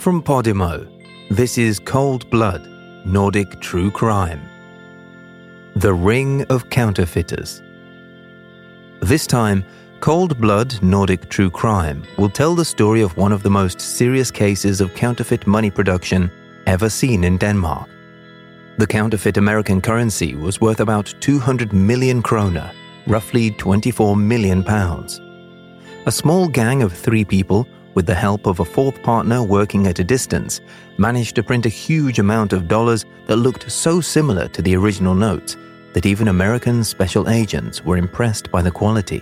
From Podimo, this is Cold Blood Nordic True Crime. The Ring of Counterfeiters. This time, Cold Blood Nordic True Crime will tell the story of one of the most serious cases of counterfeit money production ever seen in Denmark. The counterfeit American currency was worth about 200 million kroner, roughly 24 million pounds. A small gang of three people, with the help of a fourth partner working at a distance, managed to print a huge amount of dollars that looked so similar to the original notes that even American special agents were impressed by the quality.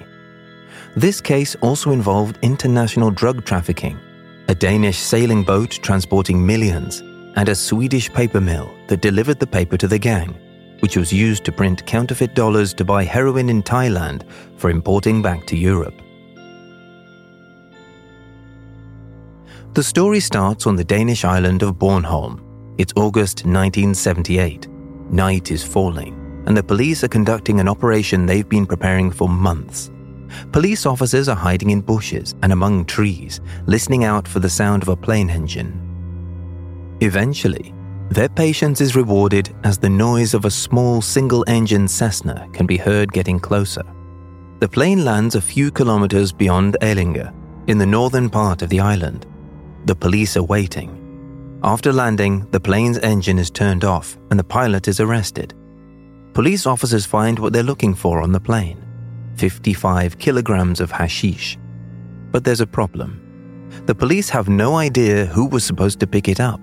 This case also involved international drug trafficking, a Danish sailing boat transporting millions, and a Swedish paper mill that delivered the paper to the gang, which was used to print counterfeit dollars to buy heroin in Thailand for importing back to Europe. The story starts on the Danish island of Bornholm. It's August 1978. Night is falling, and the police are conducting an operation they've been preparing for months. Police officers are hiding in bushes and among trees, listening out for the sound of a plane engine. Eventually, their patience is rewarded as the noise of a small single engine Cessna can be heard getting closer. The plane lands a few kilometers beyond Allinge, in the northern part of the island. The police are waiting. After landing, the plane's engine is turned off and the pilot is arrested. Police officers find what they're looking for on the plane 55 kilograms of hashish. But there's a problem. The police have no idea who was supposed to pick it up,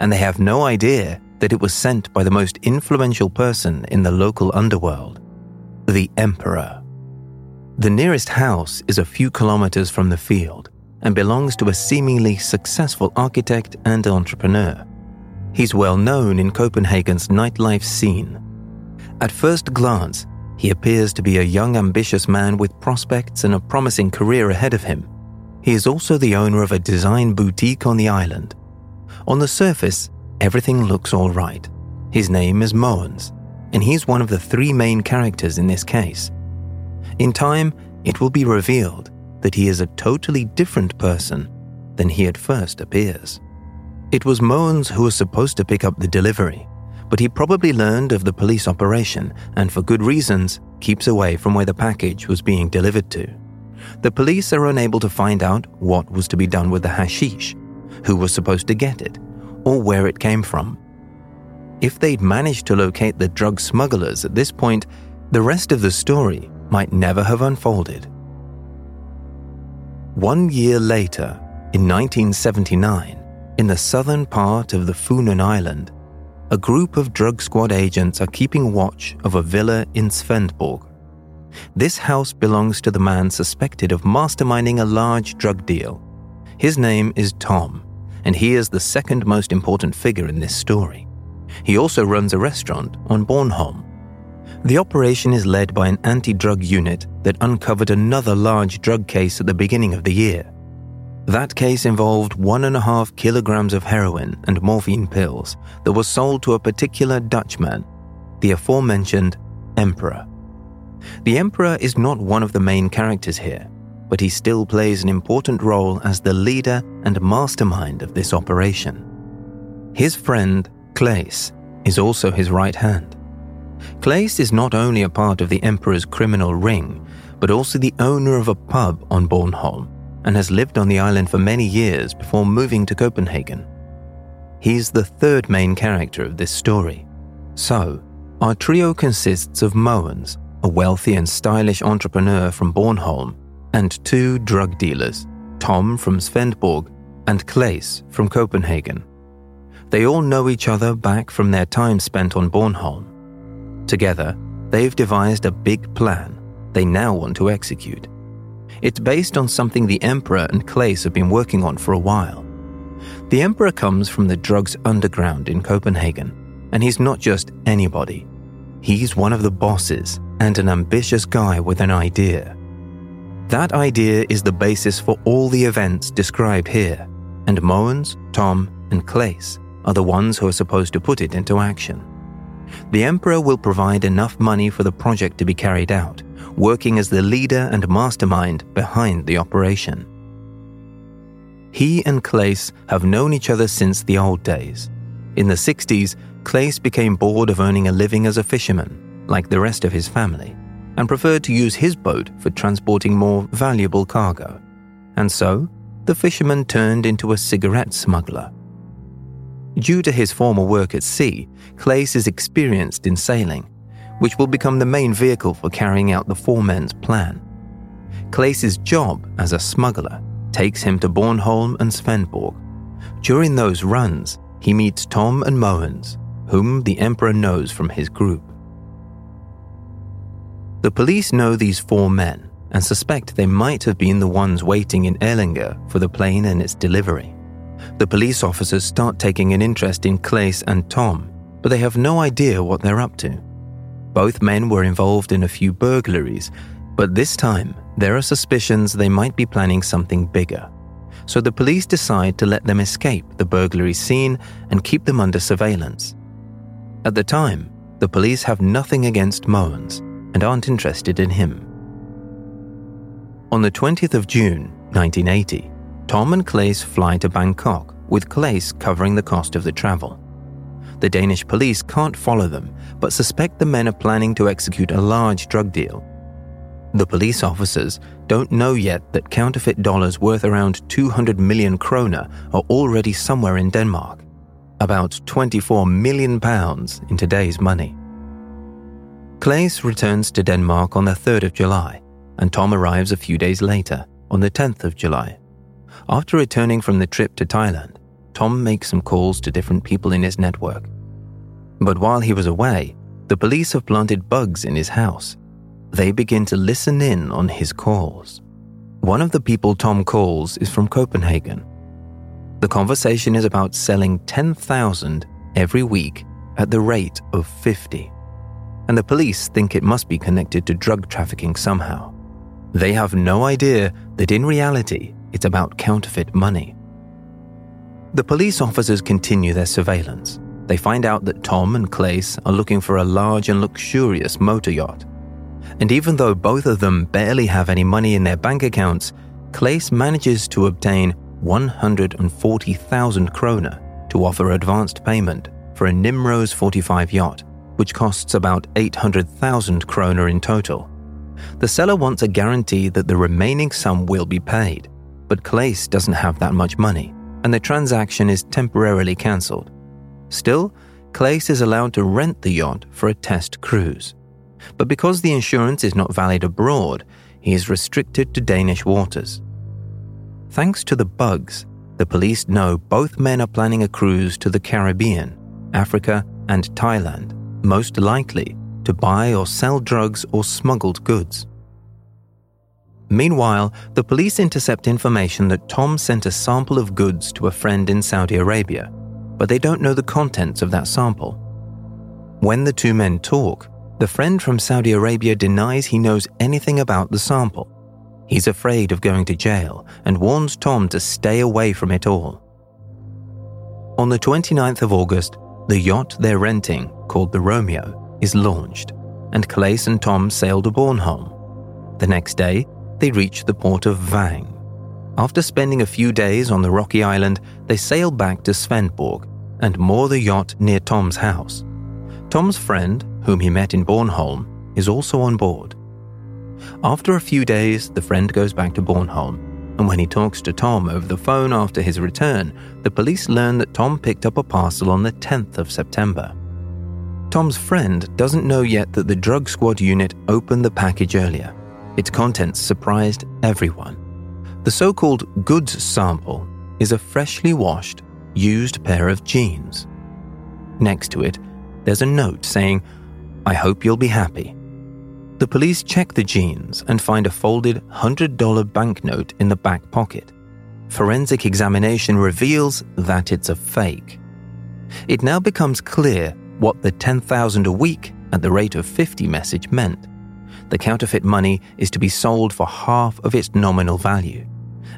and they have no idea that it was sent by the most influential person in the local underworld the Emperor. The nearest house is a few kilometers from the field, and belongs to a seemingly successful architect and entrepreneur. He's well known in Copenhagen's nightlife scene. At first glance, he appears to be a young, ambitious man with prospects and a promising career ahead of him. He is also the owner of a design boutique on the island. On the surface, everything looks all right. His name is Mogens, and he's one of the three main characters in this case. In time, it will be revealed that he is a totally different person than he at first appears. It was Mogens who was supposed to pick up the delivery, but he probably learned of the police operation and, for good reasons, keeps away from where the package was being delivered to. The police are unable to find out what was to be done with the hashish, who was supposed to get it, or where it came from. If they'd managed to locate the drug smugglers at this point, the rest of the story might never have unfolded. One year later, in 1979, in the southern part of the Funen Island, a group of drug squad agents are keeping watch of a villa in Svendborg. This house belongs to the man suspected of masterminding a large drug deal. His name is Tom, and he is the second most important figure in this story. He also runs a restaurant on Bornholm. The operation is led by an anti drug unit that uncovered another large drug case at the beginning of the year. That case involved one and a half kilograms of heroin and morphine pills that were sold to a particular Dutchman, the aforementioned Emperor. The Emperor is not one of the main characters here, but he still plays an important role as the leader and mastermind of this operation. His friend, Claes, is also his right hand. Claes is not only a part of the Emperor's criminal ring, but also the owner of a pub on Bornholm and has lived on the island for many years before moving to Copenhagen. He's the third main character of this story. So, our trio consists of Mogens, a wealthy and stylish entrepreneur from Bornholm, and two drug dealers, Tom from Svendborg and Claes from Copenhagen. They all know each other back from their time spent on Bornholm Together, they've devised a big plan they now want to execute. It's based on something the Emperor and Claes have been working on for a while. The Emperor comes from the drugs underground in Copenhagen, and he's not just anybody. He's one of the bosses and an ambitious guy with an idea. That idea is the basis for all the events described here, and Mogens, Tom, and Claes are the ones who are supposed to put it into action the Emperor will provide enough money for the project to be carried out, working as the leader and mastermind behind the operation. He and Claes have known each other since the old days. In the 60s, Claes became bored of earning a living as a fisherman, like the rest of his family, and preferred to use his boat for transporting more valuable cargo. And so, the fisherman turned into a cigarette smuggler. Due to his former work at sea, Claes is experienced in sailing, which will become the main vehicle for carrying out the four men's plan. Claes's job as a smuggler takes him to Bornholm and Svendborg. During those runs, he meets Tom and Mogens, whom the Emperor knows from his group. The police know these four men and suspect they might have been the ones waiting in Allinge for the plane and its delivery. The police officers start taking an interest in Claes and Tom, but they have no idea what they're up to. Both men were involved in a few burglaries, but this time there are suspicions they might be planning something bigger. So the police decide to let them escape the burglary scene and keep them under surveillance. At the time, the police have nothing against Mogens and aren't interested in him. On the 20th of June, 1980, Tom and Claes fly to Bangkok, with Claes covering the cost of the travel. The Danish police can't follow them, but suspect the men are planning to execute a large drug deal. The police officers don't know yet that counterfeit dollars worth around 200 million kroner are already somewhere in Denmark, about 24 million pounds in today's money. Claes returns to Denmark on the 3rd of July, and Tom arrives a few days later, on the 10th of July. After returning from the trip to Thailand, Tom makes some calls to different people in his network. But while he was away, the police have planted bugs in his house. They begin to listen in on his calls. One of the people Tom calls is from Copenhagen. The conversation is about selling 10,000 every week at the rate of 50. And the police think it must be connected to drug trafficking somehow. They have no idea that in reality, it's about counterfeit money. The police officers continue their surveillance. They find out that Tom and Claes are looking for a large and luxurious motor yacht. And even though both of them barely have any money in their bank accounts, Claes manages to obtain 140,000 kroner to offer advanced payment for a Nimrose 45 yacht, which costs about 800,000 kroner in total. The seller wants a guarantee that the remaining sum will be paid, but Claes doesn't have that much money, and the transaction is temporarily cancelled. Still, Claes is allowed to rent the yacht for a test cruise. But because the insurance is not valid abroad, he is restricted to Danish waters. Thanks to the bugs, the police know both men are planning a cruise to the Caribbean, Africa, and Thailand, most likely to buy or sell drugs or smuggled goods. Meanwhile, the police intercept information that Tom sent a sample of goods to a friend in Saudi Arabia, but they don't know the contents of that sample. When the two men talk, the friend from Saudi Arabia denies he knows anything about the sample. He's afraid of going to jail and warns Tom to stay away from it all. On the 29th of August, the yacht they're renting, called the Romeo, is launched, and Claes and Tom sail to Bornholm. The next day, they reach the port of Vang. After spending a few days on the rocky island, they sail back to Svendborg and moor the yacht near Tom's house. Tom's friend, whom he met in Bornholm, is also on board. After a few days, the friend goes back to Bornholm, and when he talks to Tom over the phone after his return, the police learn that Tom picked up a parcel on the 10th of September. Tom's friend doesn't know yet that the drug squad unit opened the package earlier its contents surprised everyone. The so called goods sample is a freshly washed, used pair of jeans. Next to it, there's a note saying, I hope you'll be happy. The police check the jeans and find a folded $100 banknote in the back pocket. Forensic examination reveals that it's a fake. It now becomes clear what the 10,000 a week at the rate of 50 message meant the counterfeit money is to be sold for half of its nominal value.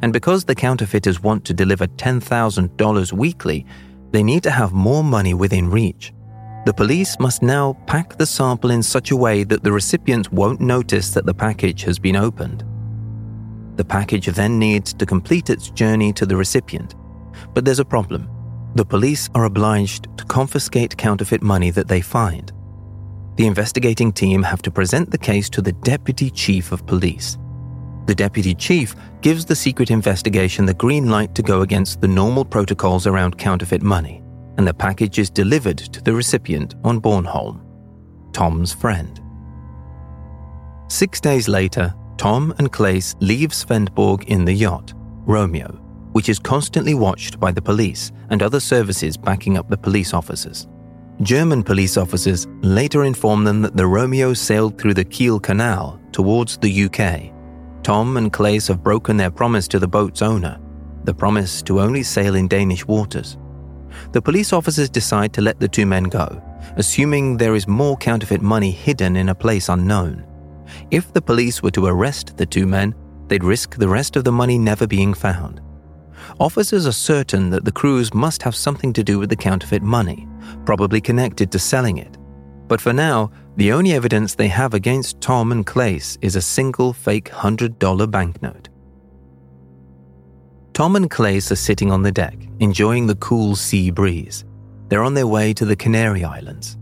And because the counterfeiters want to deliver $10,000 weekly, they need to have more money within reach. The police must now pack the sample in such a way that the recipients won't notice that the package has been opened. The package then needs to complete its journey to the recipient. But there's a problem. The police are obliged to confiscate counterfeit money that they find. The investigating team have to present the case to the deputy chief of police. The deputy chief gives the secret investigation the green light to go against the normal protocols around counterfeit money, and the package is delivered to the recipient on Bornholm, Tom's friend. Six days later, Tom and Claes leave Svendborg in the yacht, Romeo, which is constantly watched by the police and other services backing up the police officers. German police officers later inform them that the Romeo sailed through the Kiel Canal towards the UK Tom and Claes have broken their promise to the boat's owner, the promise to only sail in Danish waters. The police officers decide to let the two men go, assuming there is more counterfeit money hidden in a place unknown. If the police were to arrest the two men, they'd risk the rest of the money never being found. Officers are certain that the crews must have something to do with the counterfeit money, probably connected to selling it. But for now, the only evidence they have against Tom and Claes is a single fake $100 banknote. Tom and Claes are sitting on the deck, enjoying the cool sea breeze. They're on their way to the Canary Islands.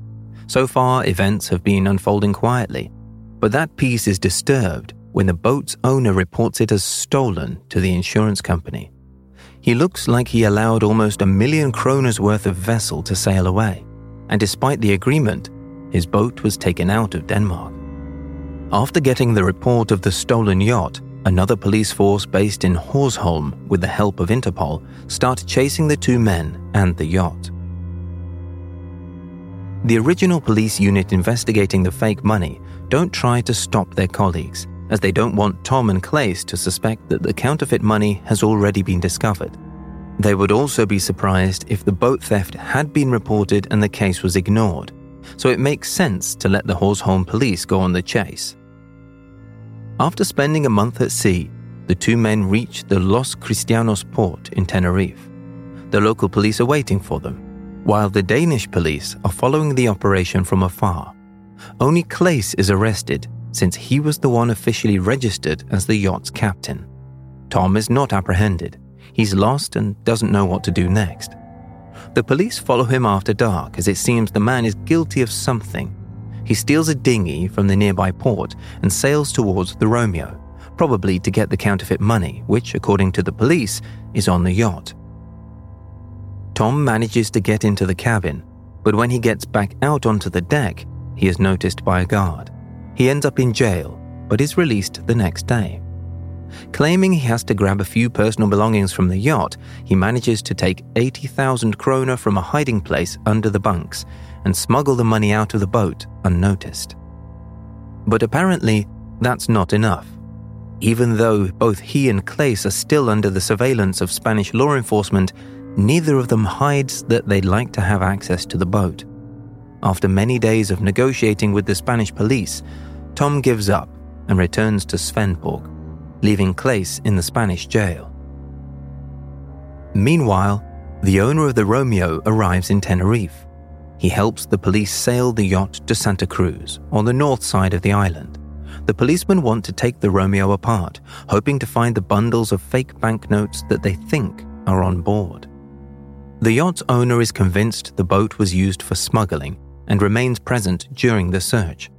So far, events have been unfolding quietly, but that peace is disturbed when the boat's owner reports it as stolen to the insurance company. He looks like he allowed almost a million kroners worth of vessel to sail away, and despite the agreement, his boat was taken out of Denmark. After getting the report of the stolen yacht, another police force based in Horsholm, with the help of Interpol, started chasing the two men and the yacht. The original police unit investigating the fake money don't try to stop their colleagues, as they don't want Tom and Claes to suspect that the counterfeit money has already been discovered. They would also be surprised if the boat theft had been reported and the case was ignored, so it makes sense to let the Horsholm police go on the chase. After spending a month at sea, the two men reach the Los Cristianos port in Tenerife. The local police are waiting for them, while the Danish police are following the operation from afar. Only Claes is arrested since he was the one officially registered as the yacht's captain. Tom is not apprehended. He's lost and doesn't know what to do next. The police follow him after dark as it seems the man is guilty of something. He steals a dinghy from the nearby port and sails towards the Romeo, probably to get the counterfeit money, which, according to the police, is on the yacht. Tom manages to get into the cabin, but when he gets back out onto the deck, he is noticed by a guard. He ends up in jail, but is released the next day. Claiming he has to grab a few personal belongings from the yacht, he manages to take 80,000 kroner from a hiding place under the bunks and smuggle the money out of the boat unnoticed. But apparently, that's not enough. Even though both he and Claes are still under the surveillance of Spanish law enforcement, neither of them hides that they'd like to have access to the boat. After many days of negotiating with the Spanish police, Tom gives up and returns to Svendborg leaving Claes in the Spanish jail. Meanwhile, the owner of the Romeo arrives in Tenerife. He helps the police sail the yacht to Santa Cruz, on the north side of the island. The policemen want to take the Romeo apart, hoping to find the bundles of fake banknotes that they think are on board. The yacht's owner is convinced the boat was used for smuggling and remains present during the search.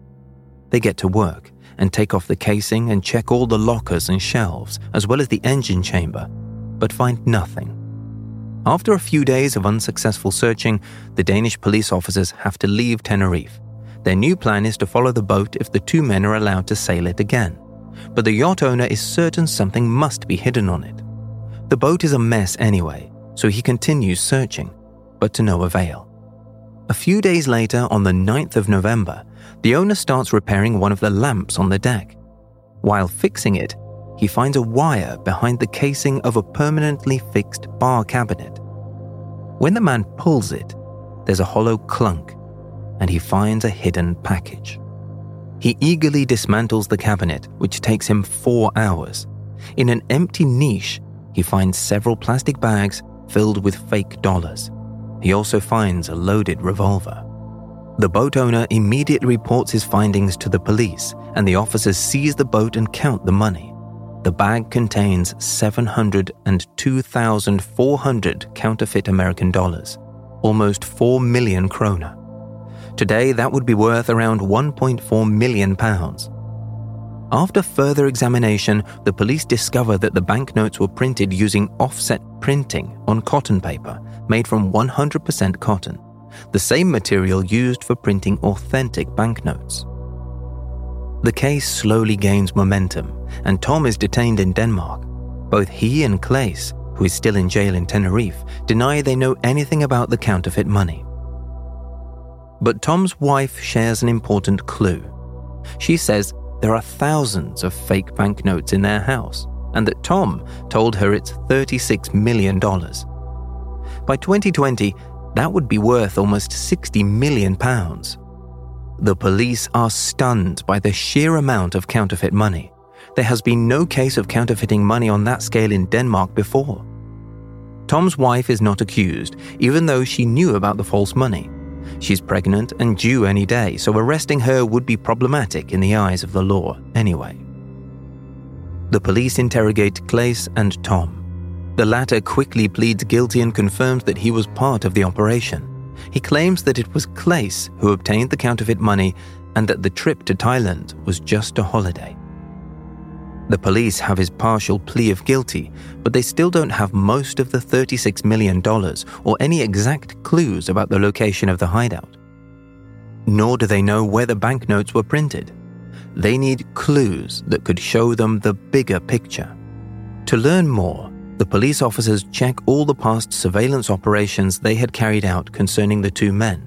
They get to work and take off the casing and check all the lockers and shelves, as well as the engine chamber, but find nothing. After a few days of unsuccessful searching, the Danish police officers have to leave Tenerife. Their new plan is to follow the boat if the two men are allowed to sail it again. But the yacht owner is certain something must be hidden on it. The boat is a mess anyway, so he continues searching, but to no avail. A few days later, on the 9th of November, the owner starts repairing one of the lamps on the deck. While fixing it, he finds a wire behind the casing of a permanently fixed bar cabinet. When the man pulls it, there's a hollow clunk, and he finds a hidden package. He eagerly dismantles the cabinet, which takes him four hours. In an empty niche, he finds several plastic bags filled with fake dollars. He also finds a loaded revolver. The boat owner immediately reports his findings to the police, and the officers seize the boat and count the money. the bag contains 702,400 counterfeit American dollars, almost 4 million kroner. Today, that would be worth around 1.4 million pounds. After further examination, the police discover that the banknotes were printed using offset printing on cotton paper made from 100% cotton, the same material used for printing authentic banknotes. The case slowly gains momentum, and Tom is detained in Denmark. Both he and Claes, who is still in jail in Tenerife, deny they know anything about the counterfeit money. But Tom's wife shares an important clue. She says there are thousands of fake banknotes in their house, and that Tom told her it's $36 million. By 2020, that would be worth almost 60 million pounds. The police are stunned by the sheer amount of counterfeit money. There has been no case of counterfeiting money on that scale in Denmark before. Tom's wife is not accused, even though she knew about the false money. She's pregnant and due any day, so arresting her would be problematic in the eyes of the law anyway. The police interrogate Claes and Tom. The latter quickly pleads guilty and confirms that he was part of the operation. He claims that it was Claes who obtained the counterfeit money and that the trip to Thailand was just a holiday. The police have his partial plea of guilty, but they still don't have most of the $36 million or any exact clues about the location of the hideout. Nor do they know where the banknotes were printed. They need clues that could show them the bigger picture. To learn more, the police officers check all the past surveillance operations they had carried out concerning the two men.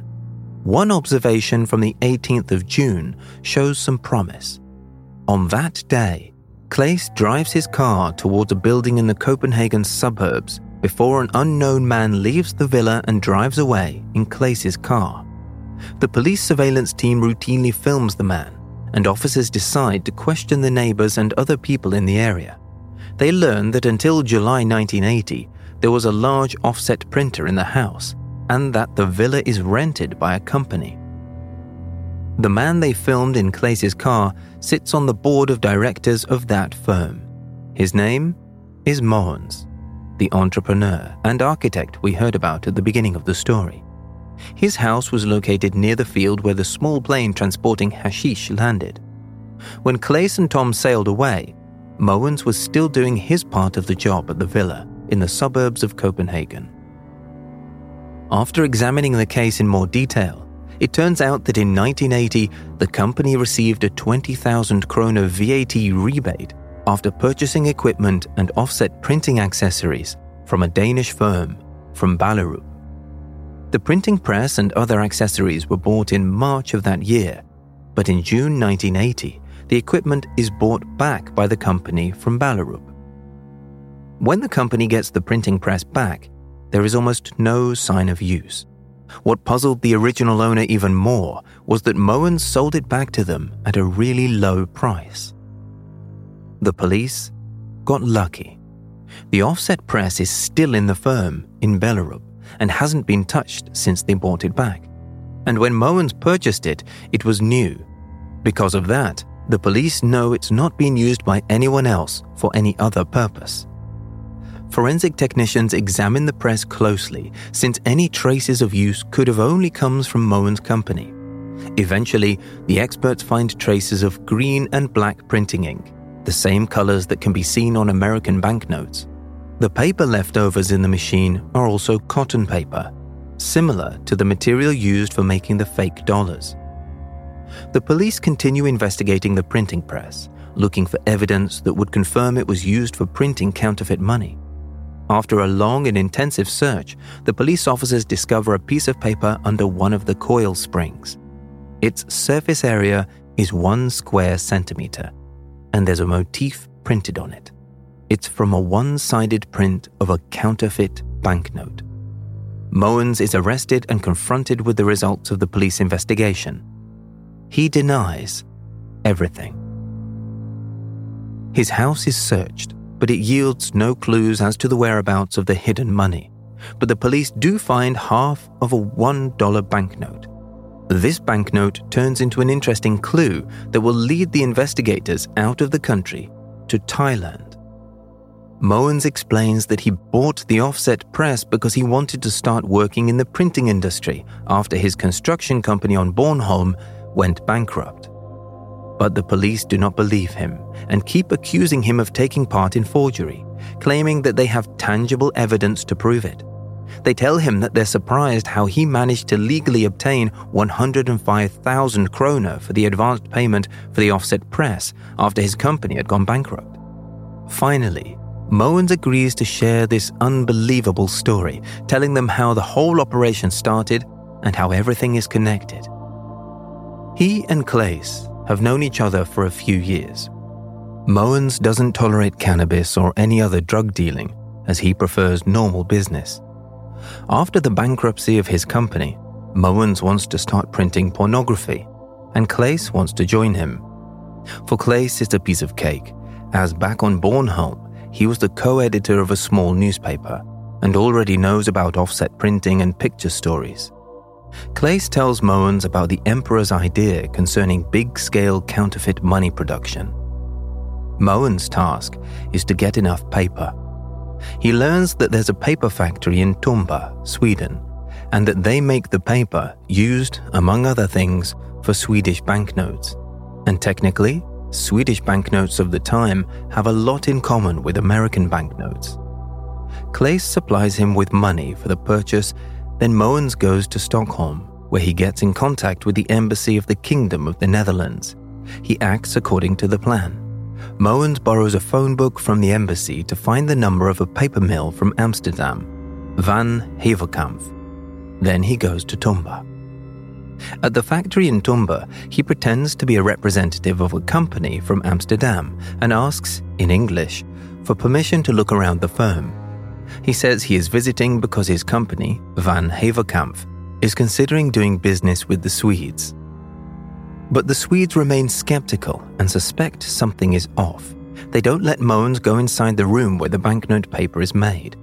One observation from the 18th of June shows some promise. On that day, Claes drives his car towards a building in the Copenhagen suburbs before an unknown man leaves the villa and drives away in Claes's car. The police surveillance team routinely films the man, and officers decide to question the neighbors and other people in the area. They learn that until July 1980, there was a large offset printer in the house, and that the villa is rented by a company. The man they filmed in Claes's car sits on the board of directors of that firm. His name is Mogens, the entrepreneur and architect we heard about at the beginning of the story. His house was located near the field where the small plane transporting hashish landed. When Claes and Tom sailed away, Mogens was still doing his part of the job at the villa in the suburbs of Copenhagen. After examining the case in more detail, it turns out that in 1980, the company received a 20,000 kroner VAT rebate after purchasing equipment and offset printing accessories from a Danish firm from Ballerup. The printing press and other accessories were bought in March of that year, but in June 1980, the equipment is bought back by the company from Ballerup. When the company gets the printing press back, there is almost no sign of use. What puzzled the original owner even more was that Mogens sold it back to them at a really low price. The police got lucky. The offset press is still in the firm in Ballerup and hasn't been touched since they bought it back. And when Mogens purchased it, it was new. Because of that, the police know it's not been used by anyone else for any other purpose. Forensic technicians examine the press closely since any traces of use could have only come from Mogens' company. Eventually, the experts find traces of green and black printing ink, the same colors that can be seen on American banknotes. The paper leftovers in the machine are also cotton paper, similar to the material used for making the fake dollars. The police continue investigating the printing press, looking for evidence that would confirm it was used for printing counterfeit money. After a long and intensive search, the police officers discover a piece of paper under one of the coil springs. Its surface area is one square centimeter, and there's a motif printed on it. It's from a one sided print of a counterfeit banknote. Mogens is arrested and confronted with the results of the police investigation. He denies everything. His house is searched, but it yields no clues as to the whereabouts of the hidden money. But the police do find half of a $1 banknote. This banknote turns into an interesting clue that will lead the investigators out of the country to Thailand. Mogens explains that he bought the offset press because he wanted to start working in the printing industry after his construction company on Bornholm went bankrupt. But the police do not believe him and keep accusing him of taking part in forgery, claiming that they have tangible evidence to prove it. They tell him that they're surprised how he managed to legally obtain 105,000 kroner for the advanced payment for the offset press after his company had gone bankrupt. Finally, Mogens agrees to share this unbelievable story, telling them how the whole operation started and how everything is connected. He and Claes have known each other for a few years. Mogens doesn't tolerate cannabis or any other drug dealing, as he prefers normal business. After the bankruptcy of his company, Mogens wants to start printing pornography, and Claes wants to join him. For Claes, it's a piece of cake, as back on Bornholm, he was the co editor of a small newspaper and already knows about offset printing and picture stories. Claes tells Mogens about the Emperor's idea concerning big scale counterfeit money production. Mogens' task is to get enough paper. He learns that there's a paper factory in Tumba, Sweden, and that they make the paper used, among other things, for Swedish banknotes. And technically, Swedish banknotes of the time have a lot in common with American banknotes. Claes supplies him with money for the purchase, then Mogens goes to Stockholm, where he gets in contact with the embassy of the Kingdom of the Netherlands. He acts according to the plan. Mogens borrows a phone book from the embassy to find the number of a paper mill from Amsterdam, Van Haverkamp. Then he goes to Tumba. At the factory in Tumba, he pretends to be a representative of a company from Amsterdam and asks, in English, for permission to look around the firm. He says he is visiting because his company, Van Haverkamp, is considering doing business with the Swedes. But the Swedes remain skeptical and suspect something is off. They don't let Mogens go inside the room where the banknote paper is made.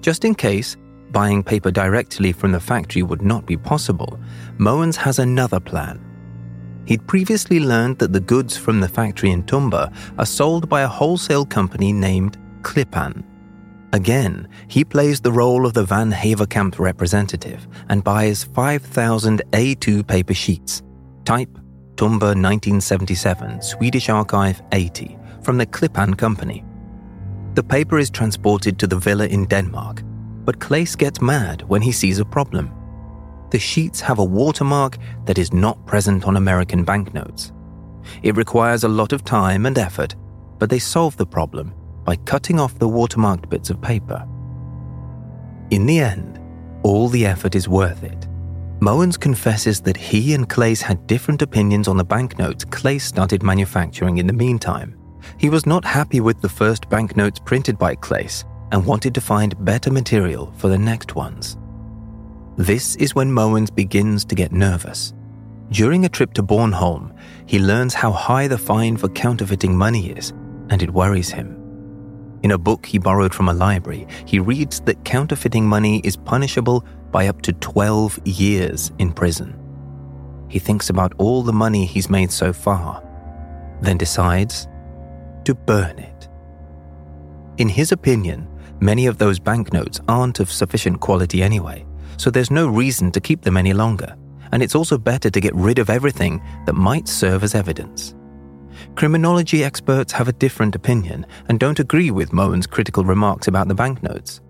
Just in case, buying paper directly from the factory would not be possible, Mogens has another plan. He'd previously learned that the goods from the factory in Tumba are sold by a wholesale company named Klippan. Again, he plays the role of the Van Haverkamp representative and buys 5,000 A2 paper sheets, type Tumba 1977, Swedish Archive 80, from the Klippan company. The paper is transported to the villa in Denmark but Claes gets mad when he sees a problem. The sheets have a watermark that is not present on American banknotes. It requires a lot of time and effort, but they solve the problem by cutting off the watermarked bits of paper. In the end, all the effort is worth it. Mogens confesses that he and Claes had different opinions on the banknotes Claes started manufacturing in the meantime. He was not happy with the first banknotes printed by Claes and wanted to find better material for the next ones. This is when Mogens begins to get nervous. During a trip to Bornholm, he learns how high the fine for counterfeiting money is, and it worries him. In a book he borrowed from a library, he reads that counterfeiting money is punishable by up to 12 years in prison. He thinks about all the money he's made so far, then decides to burn it. In his opinion, Many of those banknotes aren't of sufficient quality anyway, so there's no reason to keep them any longer, and it's also better to get rid of everything that might serve as evidence. Criminology experts have a different opinion and don't agree with Mogens' critical remarks about the banknotes.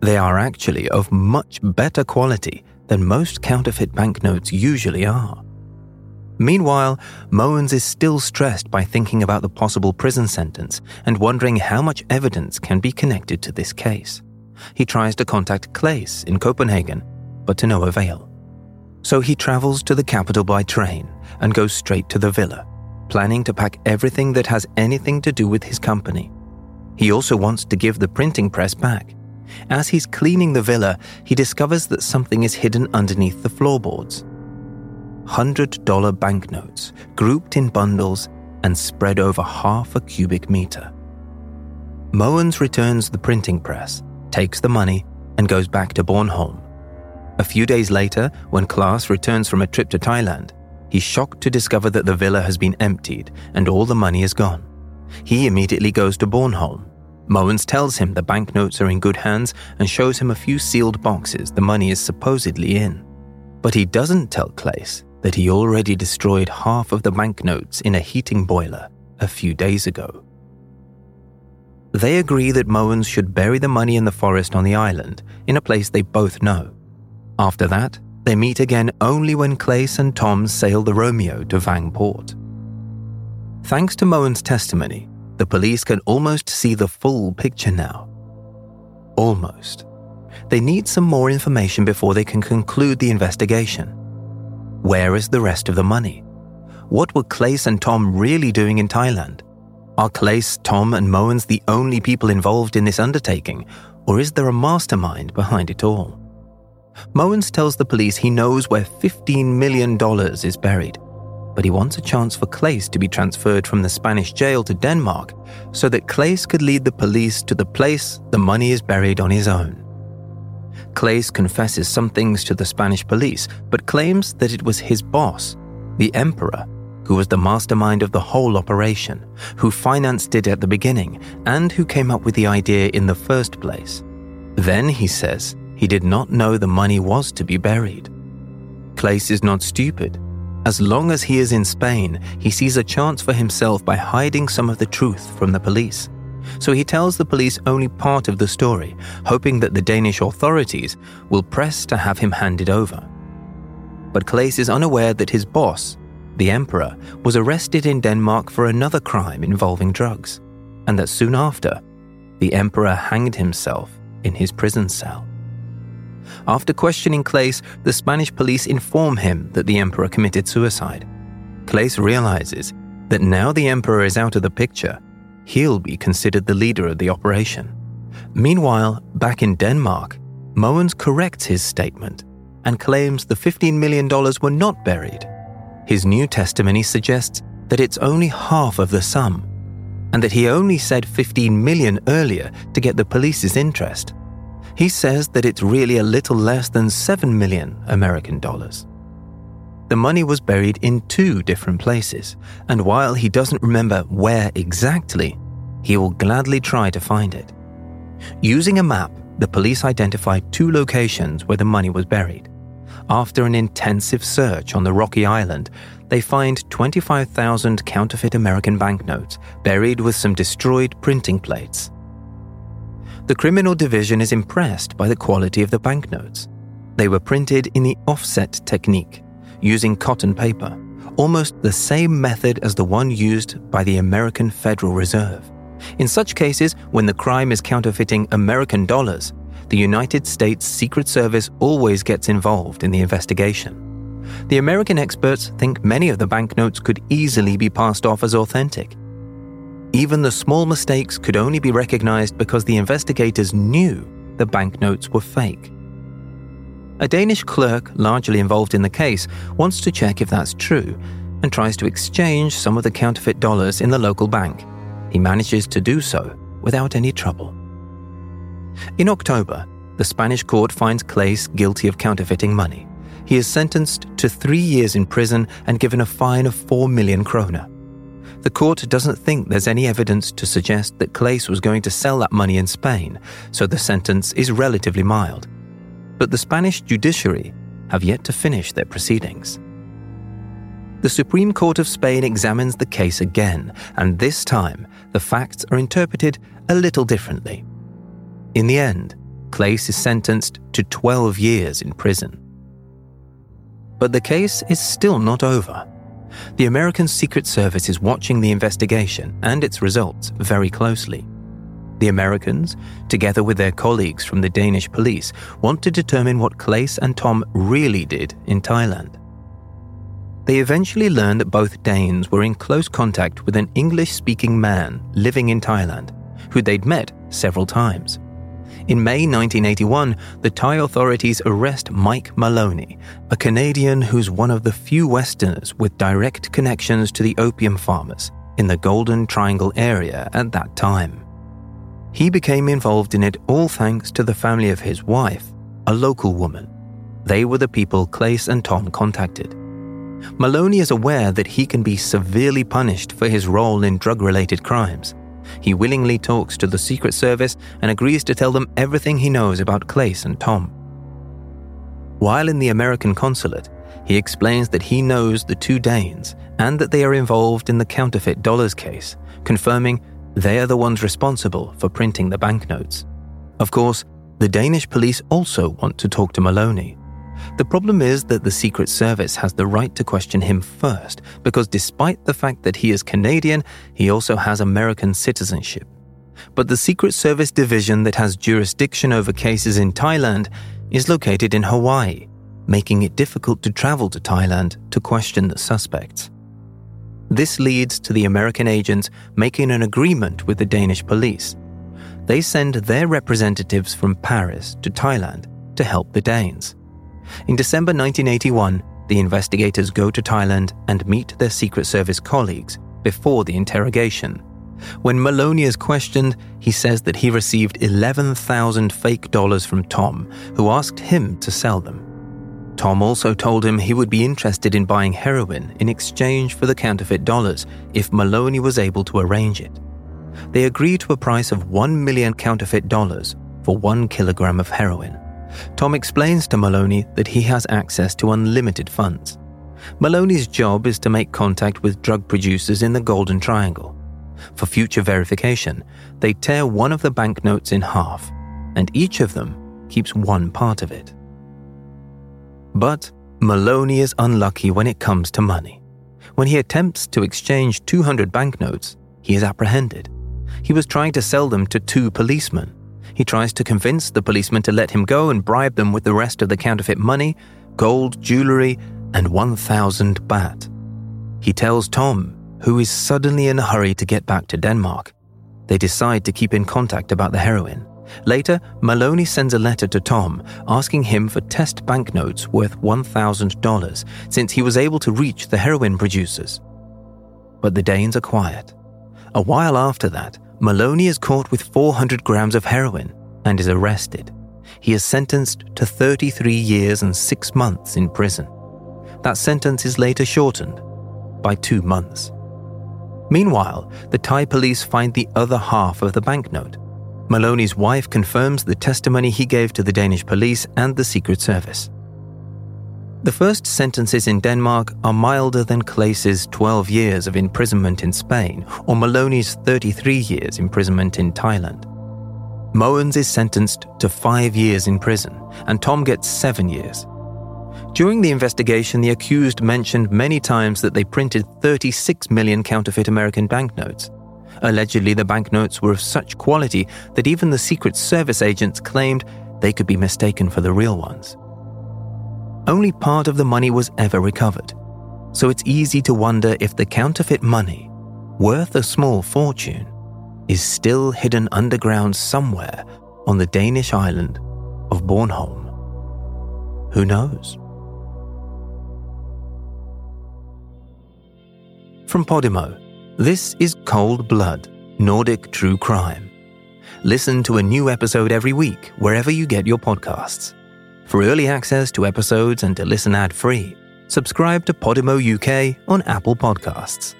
They are actually of much better quality than most counterfeit banknotes usually are. Meanwhile, Mogens is still stressed by thinking about the possible prison sentence and wondering how much evidence can be connected to this case. He tries to contact Claes in Copenhagen, but to no avail. So he travels to the capital by train and goes straight to the villa, planning to pack everything that has anything to do with his company. He also wants to give the printing press back. As he's cleaning the villa, he discovers that something is hidden underneath the floorboards. $100 banknotes grouped in bundles and spread over half a cubic meter. Mogens returns the printing press, takes the money, and goes back to Bornholm. A few days later, when Claes returns from a trip to Thailand, he's shocked to discover that the villa has been emptied and all the money is gone. He immediately goes to Bornholm. Mogens tells him the banknotes are in good hands and shows him a few sealed boxes the money is supposedly in. But he doesn't tell Claes that he already destroyed half of the banknotes in a heating boiler a few days ago. They agree that Mogens should bury the money in the forest on the island, in a place they both know. After that, they meet again only when Claes and Tom sail the Romeo to Vang Port. Thanks to Mogens' testimony, the police can almost see the full picture now. Almost. They need some more information before they can conclude the investigation. Where is the rest of the money? What were Claes and Tom really doing in Thailand? Are Claes, Tom, and Mogens the only people involved in this undertaking, or is there a mastermind behind it all? Mogens tells the police he knows where $15 million is buried, but he wants a chance for Claes to be transferred from the Spanish jail to Denmark so that Claes could lead the police to the place the money is buried on his own. Claes confesses some things to the Spanish police, but claims that it was his boss, the Emperor, who was the mastermind of the whole operation, who financed it at the beginning, and who came up with the idea in the first place. Then, he says, he did not know the money was to be buried. Claes is not stupid. As long as he is in Spain, he sees a chance for himself by hiding some of the truth from the police. So he tells the police only part of the story, hoping that the Danish authorities will press to have him handed over. But Claes is unaware that his boss, the emperor, was arrested in Denmark for another crime involving drugs, and that soon after, the emperor hanged himself in his prison cell. After questioning Claes, the Spanish police inform him that the emperor committed suicide. Claes realizes that now the emperor is out of the picture, he'll be considered the leader of the operation. Meanwhile, back in Denmark, Mogens corrects his statement and claims the $15 million were not buried his new testimony suggests that it's only half of the sum, and that he only said 15 million earlier to get the police's interest. He says that it's really a little less than 7 million American dollars. The money was buried in two different places, and while he doesn't remember where exactly, he will gladly try to find it. Using a map, the police identified two locations where the money was buried. After an intensive search on the rocky island, they find 25,000 counterfeit American banknotes buried with some destroyed printing plates. The criminal division is impressed by the quality of the banknotes. They were printed in the offset technique, using cotton paper, almost the same method as the one used by the American Federal Reserve. In such cases, when the crime is counterfeiting American dollars, the United States Secret Service always gets involved in the investigation. The American experts think many of the banknotes could easily be passed off as authentic. Even the small mistakes could only be recognized because the investigators knew the banknotes were fake. A Danish clerk, largely involved in the case, wants to check if that's true and tries to exchange some of the counterfeit dollars in the local bank. He manages to do so without any trouble. In October, the Spanish court finds Claes guilty of counterfeiting money. He is sentenced to three years in prison and given a fine of 4 million kroner. The court doesn't think there's any evidence to suggest that Claes was going to sell that money in Spain, so the sentence is relatively mild. But the Spanish judiciary have yet to finish their proceedings. The Supreme Court of Spain examines the case again, and this time the facts are interpreted a little differently. In the end, Claes is sentenced to 12 years in prison. But the case is still not over. The American Secret Service is watching the investigation and its results very closely. The Americans, together with their colleagues from the Danish police, want to determine what Claes and Tom really did in Thailand. They eventually learn that both Danes were in close contact with an English speaking man living in Thailand, who they'd met several times. In May 1981, the Thai authorities arrest Mike Maloney, a Canadian who's one of the few Westerners with direct connections to the opium farmers in the Golden Triangle area at that time. He became involved in it all thanks to the family of his wife, a local woman. They were the people Claes and Tom contacted. Maloney is aware that he can be severely punished for his role in drug related crimes He willingly talks to the Secret Service and agrees to tell them everything he knows about Claes and Tom. While in the American consulate, he explains that he knows the two Danes and that they are involved in the counterfeit dollars case, confirming they are the ones responsible for printing the banknotes. Of course, the Danish police also want to talk to Maloney. The problem is that the Secret Service has the right to question him first, because despite the fact that he is Canadian, he also has American citizenship. But the Secret Service division that has jurisdiction over cases in Thailand is located in Hawaii, making it difficult to travel to Thailand to question the suspects. This leads to the American agents making an agreement with the Danish police. They send their representatives from Paris to Thailand to help the Danes. In December 1981, the investigators go to Thailand and meet their Secret Service colleagues before the interrogation. When Maloney is questioned, he says that he received 11,000 fake dollars from Tom, who asked him to sell them. Tom also told him he would be interested in buying heroin in exchange for the counterfeit dollars if Maloney was able to arrange it. They agreed to a price of 1 million counterfeit dollars for one kilogram of heroin. Tom explains to Maloney that he has access to unlimited funds. Maloney's job is to make contact with drug producers in the Golden Triangle. For future verification, they tear one of the banknotes in half, and each of them keeps one part of it. But Maloney is unlucky when it comes to money. When he attempts to exchange 200 banknotes, he is apprehended. He was trying to sell them to two policemen. He tries to convince the policeman to let him go and bribe them with the rest of the counterfeit money, gold, jewelry, and 1,000 baht. He tells Tom, who is suddenly in a hurry to get back to Denmark. They decide to keep in contact about the heroin. Later, Maloney sends a letter to Tom asking him for test banknotes worth $1,000 since he was able to reach the heroin producers. But the Danes are quiet. A while after that, Maloney is caught with 400 grams of heroin and is arrested. He is sentenced to 33 years and six months in prison. That sentence is later shortened by two months. Meanwhile, the Thai police find the other half of the banknote. Maloney's wife confirms the testimony he gave to the Danish police and the Secret Service. The first sentences in Denmark are milder than Claes's 12 years of imprisonment in Spain or Maloney's 33 years imprisonment in Thailand. Mogens is sentenced to five years in prison, and Tom gets seven years. During the investigation, the accused mentioned many times that they printed 36 million counterfeit American banknotes. Allegedly, the banknotes were of such quality that even the Secret Service agents claimed they could be mistaken for the real ones. Only part of the money was ever recovered, so it's easy to wonder if the counterfeit money, worth a small fortune, is still hidden underground somewhere on the Danish island of Bornholm. Who knows? From Podimo, this is Cold Blood Nordic True Crime. Listen to a new episode every week wherever you get your podcasts. For early access to episodes and to listen ad free, subscribe to Podimo UK on Apple Podcasts.